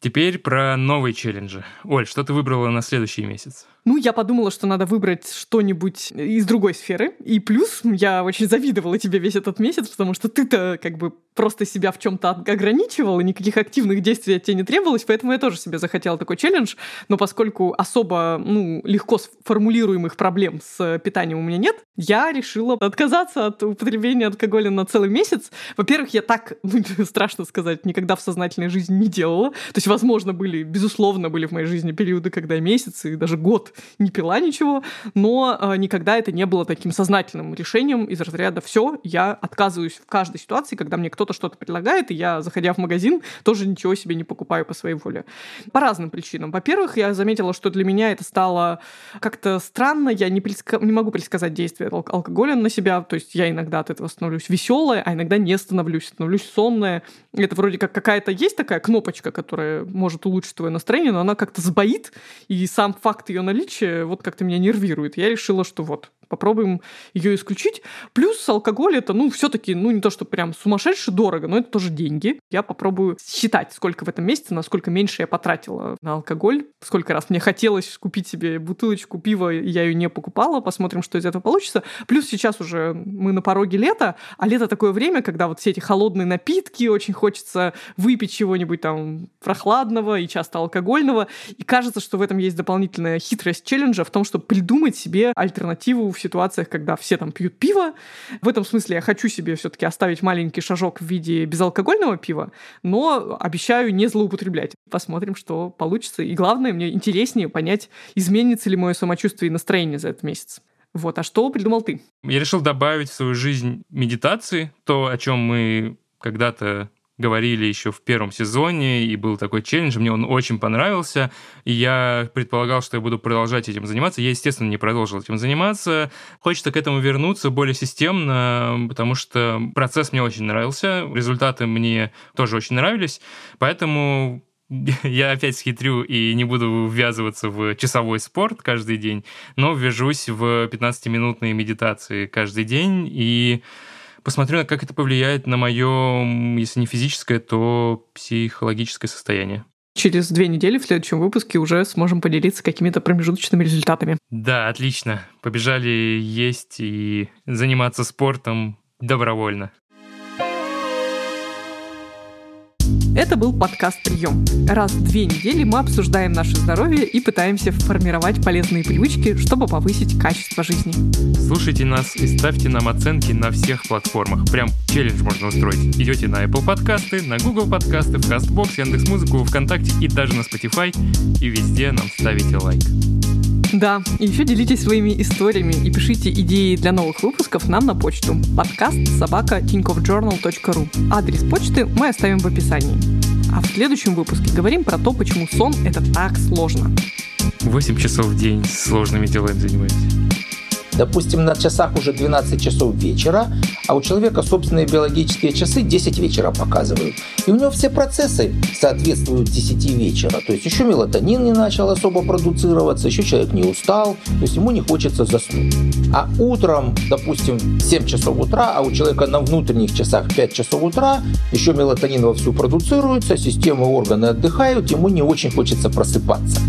A: Теперь про новые челленджи. Оль, что ты выбрала на следующий месяц?
C: Ну, я подумала, что надо выбрать что-нибудь из другой сферы. И плюс я очень завидовала тебе весь этот месяц, потому что ты-то как бы просто себя в чем-то ограничивал, и никаких активных действий от тебя не требовалось, поэтому я тоже себе захотела такой челлендж. Но поскольку особо ну, легко сформулируемых проблем с питанием у меня нет, я решила отказаться от употребления алкоголя на целый месяц. Во-первых, я так, ну, страшно сказать, никогда в сознательной жизни не делала. То есть, возможно, были, безусловно, были в моей жизни периоды, когда месяц и даже год не пила ничего, но э, никогда это не было таким сознательным решением из разряда «все, я отказываюсь в каждой ситуации, когда мне кто-то что-то предлагает, и я, заходя в магазин, тоже ничего себе не покупаю по своей воле». По разным причинам. Во-первых, я заметила, что для меня это стало как-то странно, я не, предска... не могу предсказать действие ал- алкоголя на себя, то есть я иногда от этого становлюсь веселая, а иногда не становлюсь, становлюсь сонная. Это вроде как какая-то есть такая кнопочка, которая может улучшить твое настроение, но она как-то сбоит, и сам факт ее наличия вот как-то меня нервирует. Я решила, что вот, попробуем ее исключить. Плюс алкоголь это, ну, все-таки, ну, не то, что прям сумасшедше дорого, но это тоже деньги. Я попробую считать, сколько в этом месяце, насколько меньше я потратила на алкоголь, сколько раз мне хотелось купить себе бутылочку пива, и я ее не покупала. Посмотрим, что из этого получится. Плюс сейчас уже мы на пороге лета, а лето такое время, когда вот все эти холодные напитки, очень хочется выпить чего-нибудь там прохладного и часто алкогольного. И кажется, что в этом есть дополнительная хитрость челленджа в том, чтобы придумать себе альтернативу в ситуациях, когда все там пьют пиво. В этом смысле я хочу себе все-таки оставить маленький шажок в виде безалкогольного пива, но обещаю не злоупотреблять. Посмотрим, что получится. И главное, мне интереснее понять, изменится ли мое самочувствие и настроение за этот месяц. Вот, а что придумал ты?
A: Я решил добавить в свою жизнь медитации, то, о чем мы когда-то говорили еще в первом сезоне, и был такой челлендж, мне он очень понравился, и я предполагал, что я буду продолжать этим заниматься. Я, естественно, не продолжил этим заниматься. Хочется к этому вернуться более системно, потому что процесс мне очень нравился, результаты мне тоже очень нравились, поэтому я опять схитрю и не буду ввязываться в часовой спорт каждый день, но ввяжусь в 15-минутные медитации каждый день и посмотрю, как это повлияет на мое, если не физическое, то психологическое состояние.
C: Через две недели в следующем выпуске уже сможем поделиться какими-то промежуточными результатами.
A: Да, отлично. Побежали есть и заниматься спортом добровольно.
C: Это был подкаст «Прием». Раз в две недели мы обсуждаем наше здоровье и пытаемся формировать полезные привычки, чтобы повысить качество жизни.
A: Слушайте нас и ставьте нам оценки на всех платформах. Прям челлендж можно устроить. Идете на Apple подкасты, на Google подкасты, в CastBox, Яндекс.Музыку, ВКонтакте и даже на Spotify. И везде нам ставите лайк.
C: Да, и еще делитесь своими историями и пишите идеи для новых выпусков нам на почту подкаст собака tinkovjournal.ru. Адрес почты мы оставим в описании. А в следующем выпуске говорим про то, почему сон — это так сложно.
A: 8 часов в день сложными делами занимаетесь.
E: Допустим, на часах уже 12 часов вечера, а у человека собственные биологические часы 10 вечера показывают. И у него все процессы соответствуют 10 вечера. То есть еще мелатонин не начал особо продуцироваться, еще человек не устал, то есть ему не хочется заснуть. А утром, допустим, 7 часов утра, а у человека на внутренних часах 5 часов утра, еще мелатонин вовсю продуцируется, системы органы отдыхают, ему не очень хочется просыпаться.